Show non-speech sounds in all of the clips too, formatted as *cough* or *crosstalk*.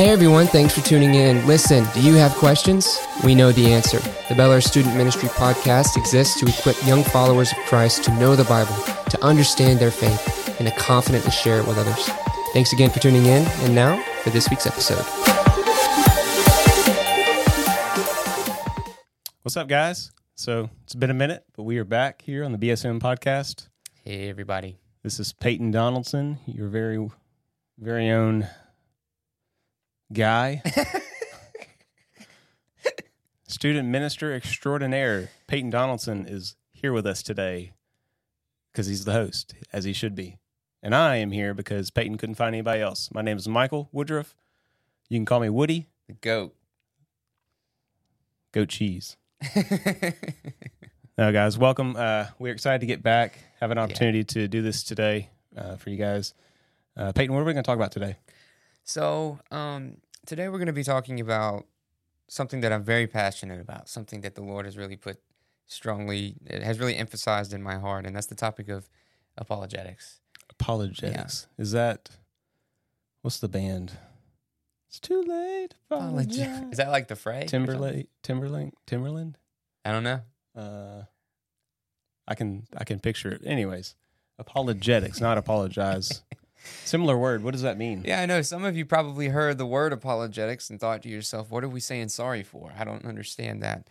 Hey everyone, thanks for tuning in. Listen, do you have questions? We know the answer. The Bellaire Student Ministry podcast exists to equip young followers of Christ to know the Bible, to understand their faith, and to confidently share it with others. Thanks again for tuning in, and now for this week's episode. What's up, guys? So it's been a minute, but we are back here on the BSM podcast. Hey everybody. This is Peyton Donaldson, your very, very own guy, *laughs* student minister extraordinaire. Peyton Donaldson is here with us today because he's the host, as he should be. And I am here because Peyton couldn't find anybody else. My name is Michael Woodruff. You can call me Woody. The goat. Goat cheese. *laughs* No, guys, welcome. Uh, we're excited to get back, have an opportunity to do this today uh, for you guys. Uh, Peyton, what are we going to talk about today? So, um, today we're going to be talking about something that I'm very passionate about, something that the Lord has really put strongly, it has really emphasized in my heart, and that's the topic of apologetics. Apologetics. Is that what's the band? It's too late. apologize. *laughs* Is that like the fray? Timberlake, Timberlake, Timberland. I don't know. Uh, I can I can picture it. Anyways, apologetics, not apologize. *laughs* Similar word. What does that mean? Yeah, I know. Some of you probably heard the word apologetics and thought to yourself, what are we saying sorry for? I don't understand that.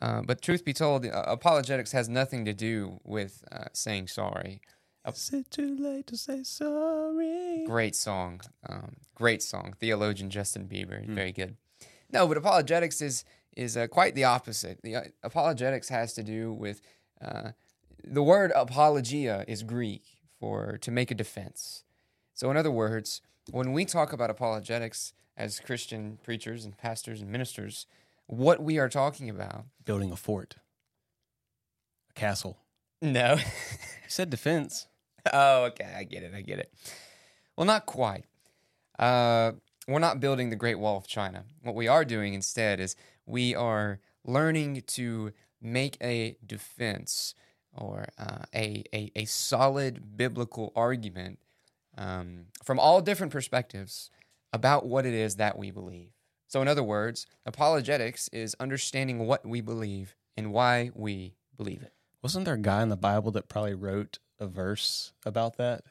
Uh, but truth be told, uh, apologetics has nothing to do with uh, saying sorry. Is it too late to say sorry? Great song. Um, great song. Theologian Justin Bieber. Hmm. Very good. No, but apologetics is is uh, quite the opposite. The uh, apologetics has to do with uh, the word apologia is Greek for to make a defense. So, in other words, when we talk about apologetics as Christian preachers and pastors and ministers, what we are talking about? Building a fort, a castle. No. *laughs* You said defense. Oh, okay. I get it. I get it. Well, not quite. Uh, we're not building the Great Wall of China. What we are doing instead is we are learning to make a defense or uh, a, a, a solid biblical argument um, from all different perspectives about what it is that we believe. So, in other words, apologetics is understanding what we believe and why we believe it. Wasn't there a guy in the Bible that probably wrote a verse about that?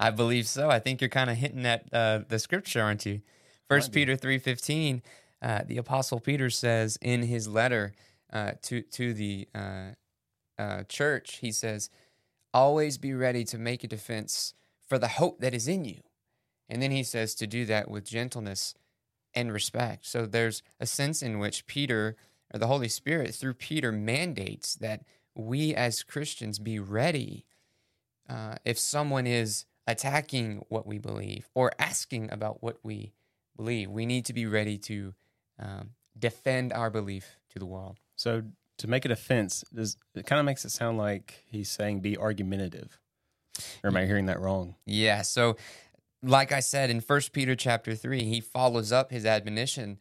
I believe so. I think you're kind of hinting at uh, the scripture, aren't you? First Peter three fifteen, uh, the apostle Peter says in his letter uh, to to the uh, uh, church, he says, "Always be ready to make a defense for the hope that is in you," and then he says to do that with gentleness and respect. So there's a sense in which Peter or the Holy Spirit through Peter mandates that we as Christians be ready uh, if someone is attacking what we believe or asking about what we believe, we need to be ready to um, defend our belief to the world. So to make a defense, does it kind of makes it sound like he's saying be argumentative? Or am I hearing that wrong? Yeah. So, like I said in First Peter chapter three, he follows up his admonition: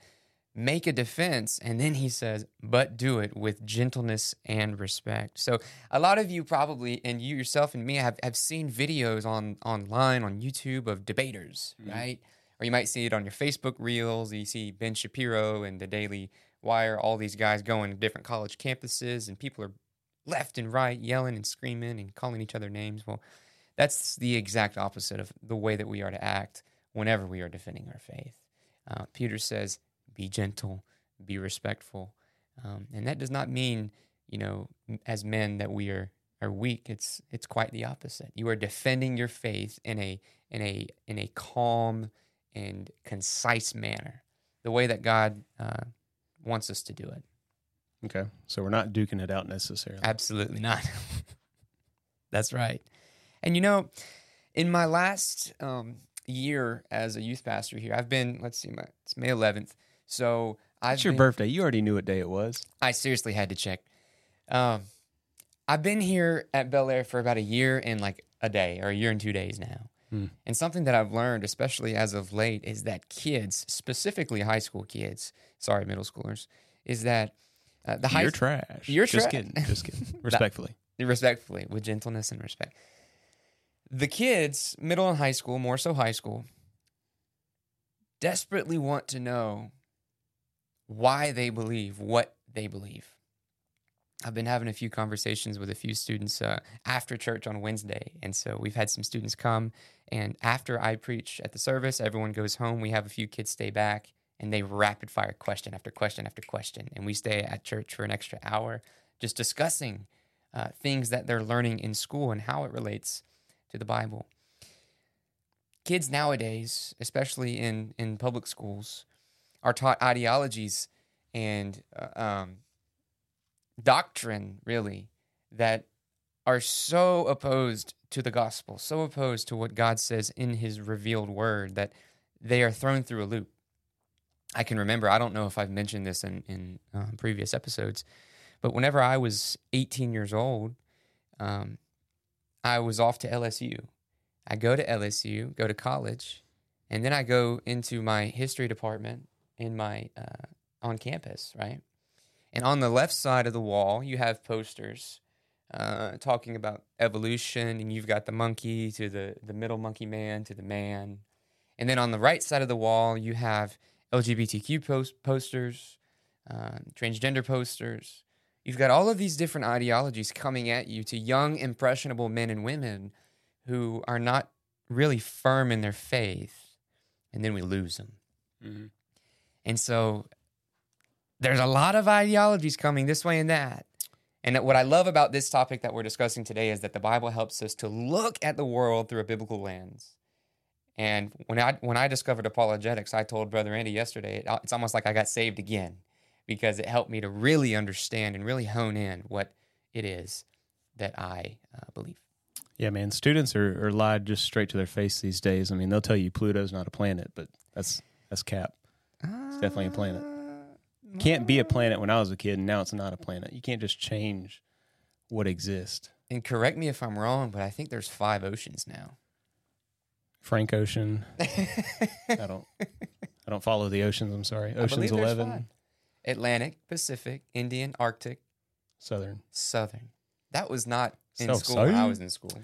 make a defense, and then he says, "But do it with gentleness and respect." So, a lot of you probably, and you yourself and me, have have seen videos on online on YouTube of debaters, mm-hmm. right? Or you might see it on your Facebook reels. You see Ben Shapiro and the Daily Wire, all these guys going to different college campuses, and people are left and right yelling and screaming and calling each other names. Well, that's the exact opposite of the way that we are to act whenever we are defending our faith. Uh, Peter says, "Be gentle, be respectful," um, and that does not mean, you know, as men that we are are weak. It's it's quite the opposite. You are defending your faith in a in a in a calm and concise manner, the way that God uh, wants us to do it. Okay. So we're not duking it out necessarily. Absolutely not. *laughs* That's right. And you know, in my last um, year as a youth pastor here, I've been, let's see, my, it's May 11th. So I've It's your been- birthday. You already knew what day it was. I seriously had to check. Um, I've been here at Bellaire for about a year and like a day or a year and two days now. Hmm. And something that I've learned, especially as of late, is that kids, specifically high school kids, sorry, middle schoolers, is that uh, the high You're trash. You're just tra- kidding. Just kidding. *laughs* Respectfully. respectfully, with gentleness and respect. The kids, middle and high school, more so high school, desperately want to know why they believe what they believe. I've been having a few conversations with a few students uh, after church on Wednesday. And so we've had some students come, and after I preach at the service, everyone goes home. We have a few kids stay back, and they rapid fire question after question after question. And we stay at church for an extra hour just discussing uh, things that they're learning in school and how it relates to the Bible. Kids nowadays, especially in, in public schools, are taught ideologies and uh, um, doctrine, really, that are so opposed to the gospel, so opposed to what God says in his revealed word that they are thrown through a loop. I can remember, I don't know if I've mentioned this in, in um, previous episodes, but whenever I was 18 years old, um, I was off to LSU. I go to LSU, go to college, and then I go into my history department in my uh, on campus, right? And on the left side of the wall, you have posters uh, talking about evolution, and you've got the monkey to the the middle monkey man to the man, and then on the right side of the wall, you have LGBTQ post- posters, uh, transgender posters. You've got all of these different ideologies coming at you to young, impressionable men and women who are not really firm in their faith, and then we lose them. Mm-hmm. And so there's a lot of ideologies coming this way and that. And what I love about this topic that we're discussing today is that the Bible helps us to look at the world through a biblical lens. And when I when I discovered apologetics, I told Brother Andy yesterday, it, it's almost like I got saved again because it helped me to really understand and really hone in what it is that I uh, believe. Yeah, man. Students are, are lied just straight to their face these days. I mean, they'll tell you Pluto's not a planet, but that's that's cap. It's definitely a planet. Can't be a planet when I was a kid, and now it's not a planet. You can't just change what exists. And correct me if I'm wrong, but I think there's five oceans now. Frank Ocean. *laughs* I don't. I don't follow the oceans. I'm sorry. Oceans Eleven. there's Eleven, five. Atlantic, Pacific, Indian, Arctic, Southern. Southern. That was not in South school when I was in school.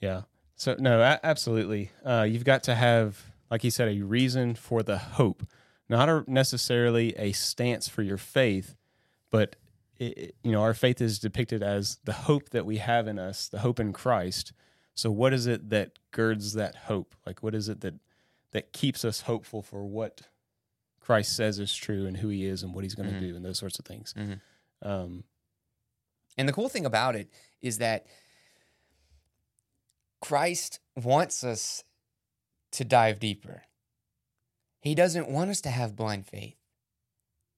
Yeah. So no, a- absolutely. Uh, you've got to have, like you said, a reason for the hope, not a, necessarily a stance for your faith, but it, it- you know, our faith is depicted as the hope that we have in us, the hope in Christ. So, what is it that girds that hope? Like, what is it that that keeps us hopeful for what Christ says is true and who He is and what He's going to Mhm. do and those sorts of things? Mhm. Um, And the cool thing about it is that Christ wants us to dive deeper. He doesn't want us to have blind faith.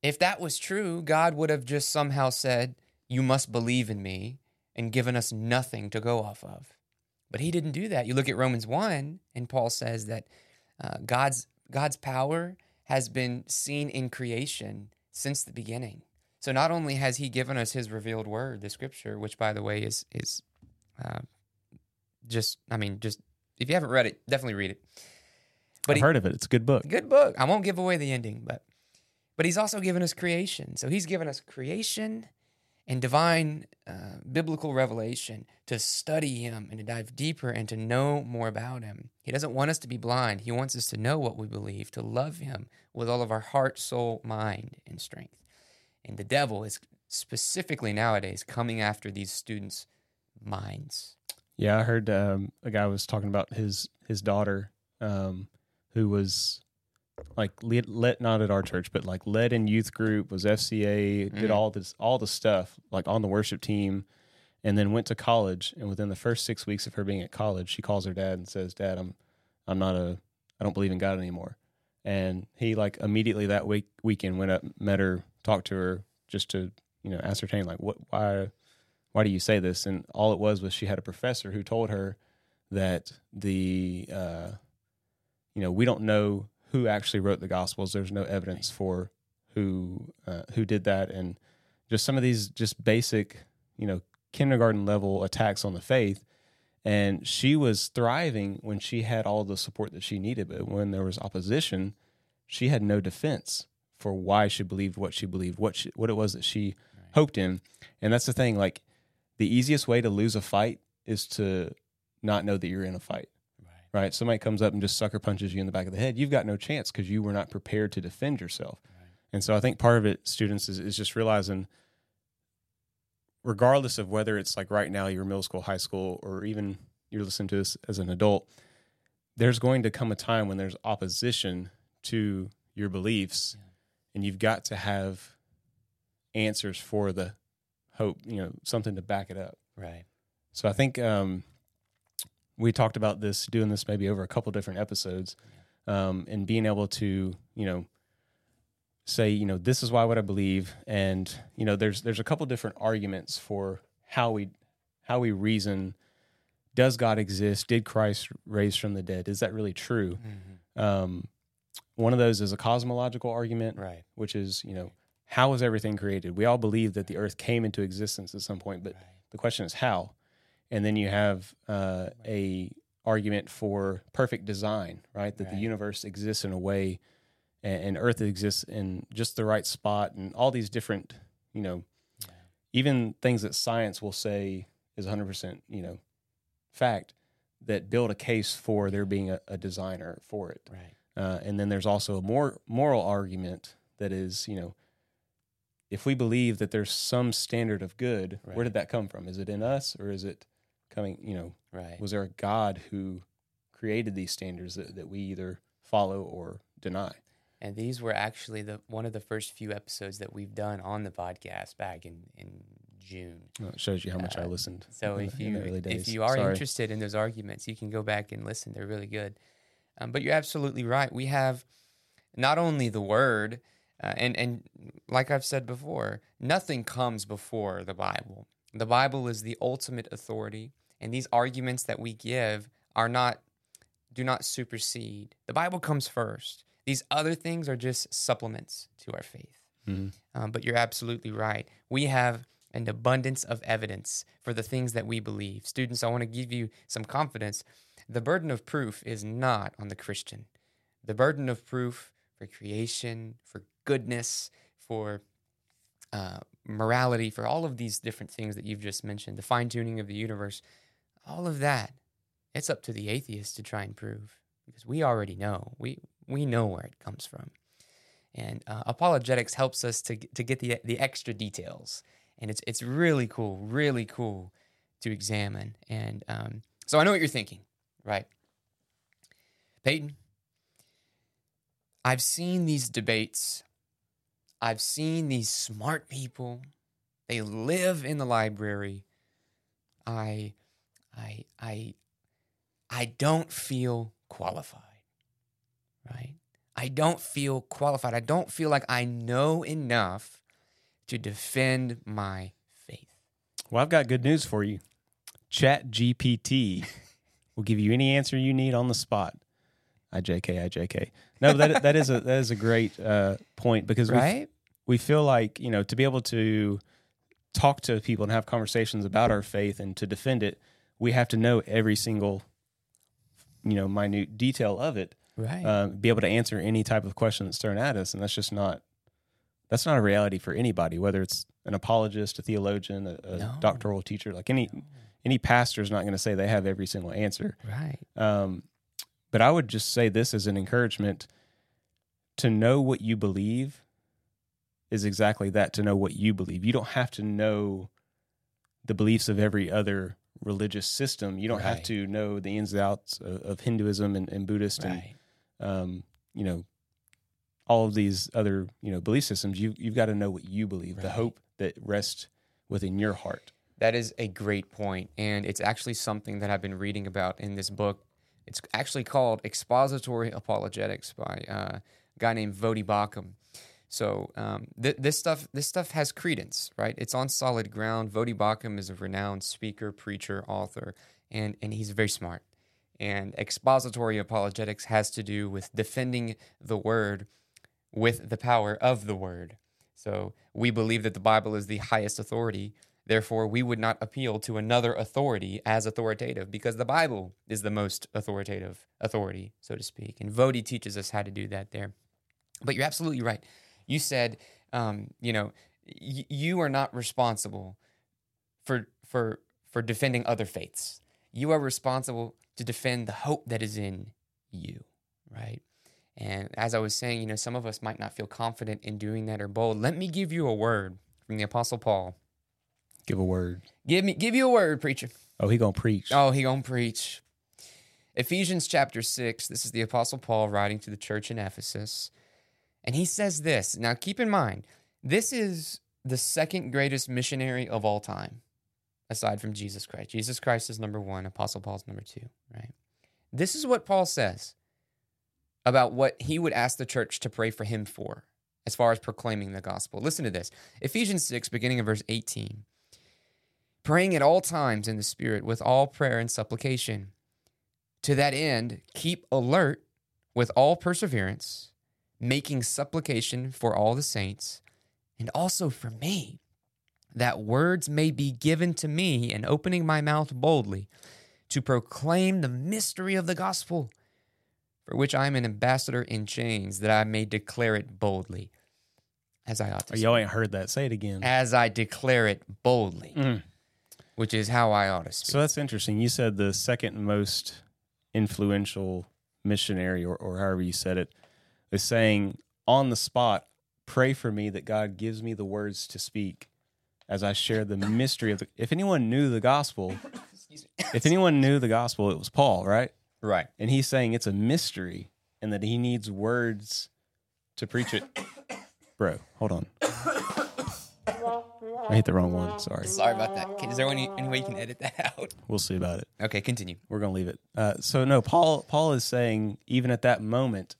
If that was true, God would have just somehow said, You must believe in me, and given us nothing to go off of. But he didn't do that. You look at Romans 1, and Paul says that uh, God's, God's power has been seen in creation since the beginning. So not only has he given us his revealed word, the scripture, which by the way is is uh, just I mean just if you haven't read it, definitely read it. But I've he, heard of it. It's a good book. good book. I won't give away the ending, but but he's also given us creation. So he's given us creation and divine uh, biblical revelation to study him and to dive deeper and to know more about him. He doesn't want us to be blind. He wants us to know what we believe, to love him with all of our heart, soul, mind, and strength. And the devil is specifically nowadays coming after these students' minds. Yeah, I heard um, a guy was talking about his his daughter, um, who was like led, not at our church, but like led in youth group, was FCA, did Mm. all this all the stuff like on the worship team, and then went to college. And within the first six weeks of her being at college, she calls her dad and says, "Dad, I'm I'm not a I don't believe in God anymore." And he like immediately that week weekend went up, met her, talked to her, just to you know ascertain like what why why do you say this? And all it was was she had a professor who told her that the, uh, you know, we don't know who actually wrote the Gospels. There's no evidence for who uh, who did that, and just some of these just basic, you know, kindergarten level attacks on the faith. And she was thriving when she had all the support that she needed, but when there was opposition, she had no defense for why she believed what she believed, what she, what it was that she hoped in. And that's the thing, like the easiest way to lose a fight is to not know that you're in a fight. Right? Somebody comes up and just sucker punches you in the back of the head. You've got no chance because you were not prepared to defend yourself. And so I think part of it, students, is, is just realizing, regardless of whether it's like right now you're middle school, high school, or even you're listening to this as an adult, there's going to come a time when there's opposition to your beliefs, and you've got to have answers for the hope, you know, something to back it up. Right. So I think um, we talked about this, doing this maybe over a couple different episodes, um, and being able to, you know, say, you know, this is why what I believe, and you know, there's there's a couple different arguments for how we how we reason. Does God exist? Did Christ raise from the dead? Is that really true? Um, one of those is a cosmological argument, Right. which is, you know, how was everything created? We all believe that the earth came into existence at some point, but the question is how. And then you have uh, a argument for perfect design, right? That the universe exists in a way, and, and Earth exists in just the right spot, and all these different, you know, even things that science will say is 100%, you know, fact that build a case for there being a, a designer for it. Right. Uh, and then there's also a more moral argument that is, you know, if we believe that there's some standard of good, where did that come from? Is it in us or is it coming, you know, Right. was there a God who created these standards that, that we either follow or deny? And these were actually the one of the first few episodes that we've done on the podcast back in, in June. Well, it shows you how much I Uh, listened. So if the- you if you are Sorry. interested in those arguments, you can go back and listen. They're really good. Um, but you're absolutely right. We have not only the word, uh, and and like I've said before, nothing comes before the Bible. The Bible is the ultimate authority, and these arguments that we give are not do not supersede. The Bible comes first. These other things are just supplements to our faith. Mhm. Um, but you're absolutely right. We have an abundance of evidence for the things that we believe. Students, I want to give you some confidence. The burden of proof is not on the Christian. The burden of proof for creation, for goodness, for uh, morality, for all of these different things that you've just mentioned, the fine tuning of the universe, all of that, it's up to the atheist to try and prove because we already know. We we know where it comes from. And uh, apologetics helps us to to get the the extra details, and it's it's really cool, really cool to examine. And um, so I know what you're thinking, right, Peyton? I've seen these debates. I've seen these smart people. They live in the library. I, I, I, I don't feel qualified, right? I don't feel qualified. I don't feel like I know enough to defend my faith. Well, I've got good news for you. Chat GPT *laughs* will give you any answer you need on the spot. I JK, I JK. No, that that is a that is a great uh, point because Right? We feel like you know to be able to talk to people and have conversations about our faith and to defend it, we have to know every single you know minute detail of it. Right. Uh, be able to answer any type of question that's thrown at us, and that's just not that's not a reality for anybody, whether it's an apologist, a theologian, a, a No. doctoral teacher. Like any any pastor is not going to say they have every single answer. right. Um, but I would just say this as an encouragement to know what you believe is exactly that to know what you believe. You don't have to know the beliefs of every other religious system. You don't have to know the ins and outs of, of Hinduism and, and Buddhist Right. and um, you know all of these other you know belief systems. You you've got to know what you believe, the hope that rests within your heart. That is a great point, and it's actually something that I've been reading about in this book. It's actually called Expository Apologetics by uh, a guy named Voddie Baucham. So um, th- this stuff, this stuff has credence, right? It's on solid ground. Voddie Baucham is a renowned speaker, preacher, author, and and he's very smart. And expository apologetics has to do with defending the word with the power of the word. So we believe that the Bible is the highest authority. Therefore, we would not appeal to another authority as authoritative because the Bible is the most authoritative authority, so to speak. And Voddie teaches us how to do that there. But you're absolutely right. You said, um, you know, y- you are not responsible for for for defending other faiths. You are responsible to defend the hope that is in you, right? And as I was saying, you know, some of us might not feel confident in doing that or bold. Let me give you a word from the Apostle Paul. Give a word. Give me give you a word, preacher. Oh, he gonna preach. Oh, he gonna preach. Ephesians chapter 6, this is the Apostle Paul writing to the church in Ephesus. And he says this. Now keep in mind, this is the second greatest missionary of all time, aside from Jesus Christ. Jesus Christ is number one, Apostle Paul's number two, right? This is what Paul says about what he would ask the church to pray for him for as far as proclaiming the gospel. Listen to this Ephesians 6, beginning of verse 18. Praying at all times in the Spirit with all prayer and supplication. To that end, keep alert with all perseverance, making supplication for all the saints, and also for me, that words may be given to me and opening my mouth boldly to proclaim the mystery of the gospel for which I am an ambassador in chains, that I may declare it boldly, as I ought to. Oh, y'all ain't heard that. Say it again. As I declare it boldly, Mm. which is how I ought to speak. So that's interesting. You said the second most influential missionary, or, or however you said it, is saying on the spot, pray for me that God gives me the words to speak as I share the mystery of the. If anyone knew the gospel, if anyone knew the gospel, it was Paul, right? right. And he's saying it's a mystery and that he needs words to preach it. *coughs* Bro, hold on. I hit the wrong one. Sorry. Sorry about that. Is there any, any way you can edit that out? We'll see about it. Okay, continue. We're gonna leave it. Uh, so no, Paul. Paul is saying even at that moment,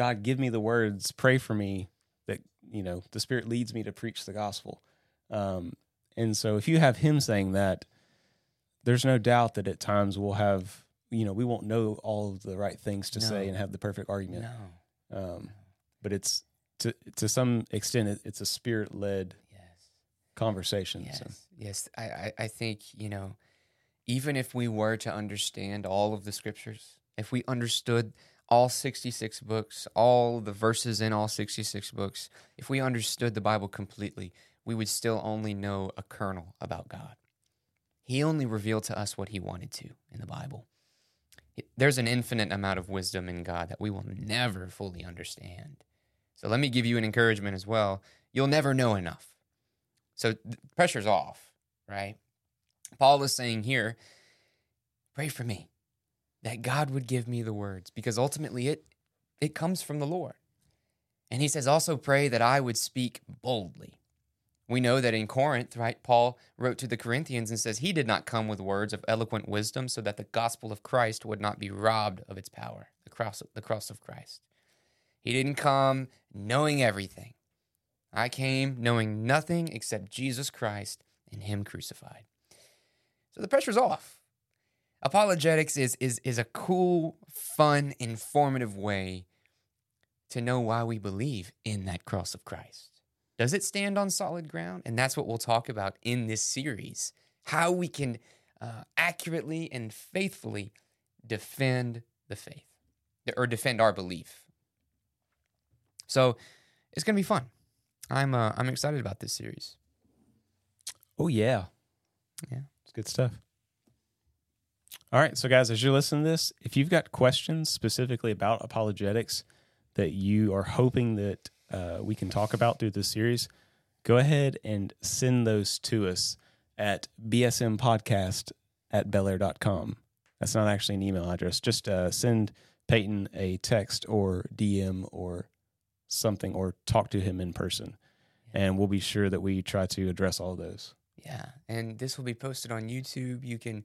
God, give me the words. Pray for me that you know the Spirit leads me to preach the gospel. Um, and so if you have him saying that, there's no doubt that at times we'll have you know we won't know all of the right things to say and have the perfect argument. No. Um, but it's to to some extent it's a spirit led Yes. conversation. Yes. So. Yes. I, I, I think, you know, even if we were to understand all of the scriptures, if we understood all 66 books, all the verses in all 66 books, if we understood the Bible completely, we would still only know a kernel about God. He only revealed to us what he wanted to in the Bible. There's an infinite amount of wisdom in God that we will never fully understand. So let me give you an encouragement as well. You'll never know enough. So pressure's off, right? Paul is saying here, pray for me that God would give me the words because ultimately it it comes from the Lord. And he says also pray that I would speak boldly. We know that in Corinth, right, Paul wrote to the Corinthians and says he did not come with words of eloquent wisdom so that the gospel of Christ would not be robbed of its power, the cross the cross of Christ. He didn't come knowing everything. I came knowing nothing except Jesus Christ and Him crucified. So the pressure's off. Apologetics is, is, is a cool, fun, informative way to know why we believe in that cross of Christ. Does it stand on solid ground? And that's what we'll talk about in this series how we can uh, accurately and faithfully defend the faith or defend our belief. So it's going to be fun. I'm uh, I'm excited about this series. Oh yeah, Yeah. it's good stuff. All right, so guys, as you're listening to this, if you've got questions specifically about apologetics that you are hoping that uh, we can talk about through this series, go ahead and send those to us at bsmpodcast at bellaire.com. That's not actually an email address. Just uh, send Peyton a text or DM or something or talk to him in person. And we'll be sure that we try to address all those. Yeah, and this will be posted on YouTube. You can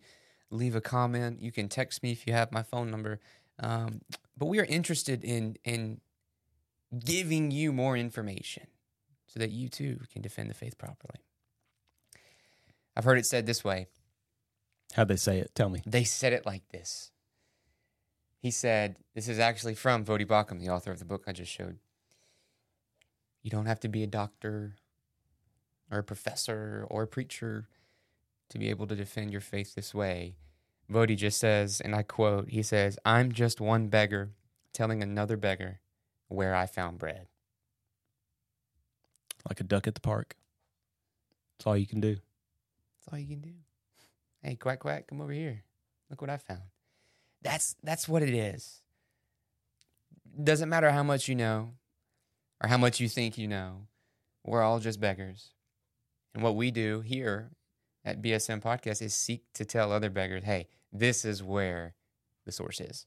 leave a comment. You can text me if you have my phone number. Um, but we are interested in in giving you more information so that you too can defend the faith properly. I've heard it said this way. How'd they say it? Tell me. They said it like this. He said, "This is actually from Voddie Baucham, the author of the book I just showed. You don't have to be a doctor or a professor or a preacher to be able to defend your faith this way. Voddie just says, and I quote, he says, I'm just one beggar telling another beggar where I found bread. Like a duck at the park. That's all you can do. That's all you can do. Hey, quack, quack, come over here. Look what I found. That's that's what it is. Doesn't matter how much you know or how much you think you know. We're all just beggars. And what we do here at BSM Podcast is seek to tell other beggars, hey, this is where the source is.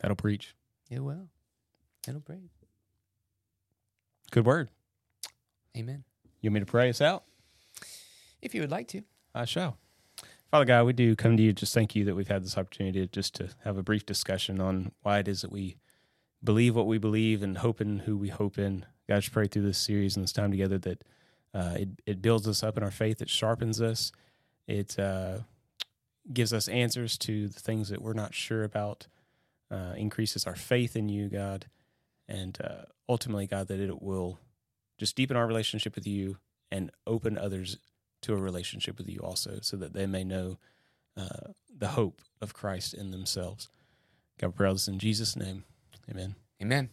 That'll preach. It will. It'll pray. Good word. Amen. You want me to pray us out? If you would like to. I shall. Father God, we do come to you. Just thank you that we've had this opportunity just to have a brief discussion on why it is that we believe what we believe and hope in who we hope in. God, I pray through this series and this time together that uh, it, it builds us up in our faith, it sharpens us, it uh, gives us answers to the things that we're not sure about, uh, increases our faith in you, God, and uh, ultimately, God, that it will just deepen our relationship with you and open others to a relationship with you also, so that they may know uh, the hope of Christ in themselves. God, we pray this in Jesus' name. Amen. Amen.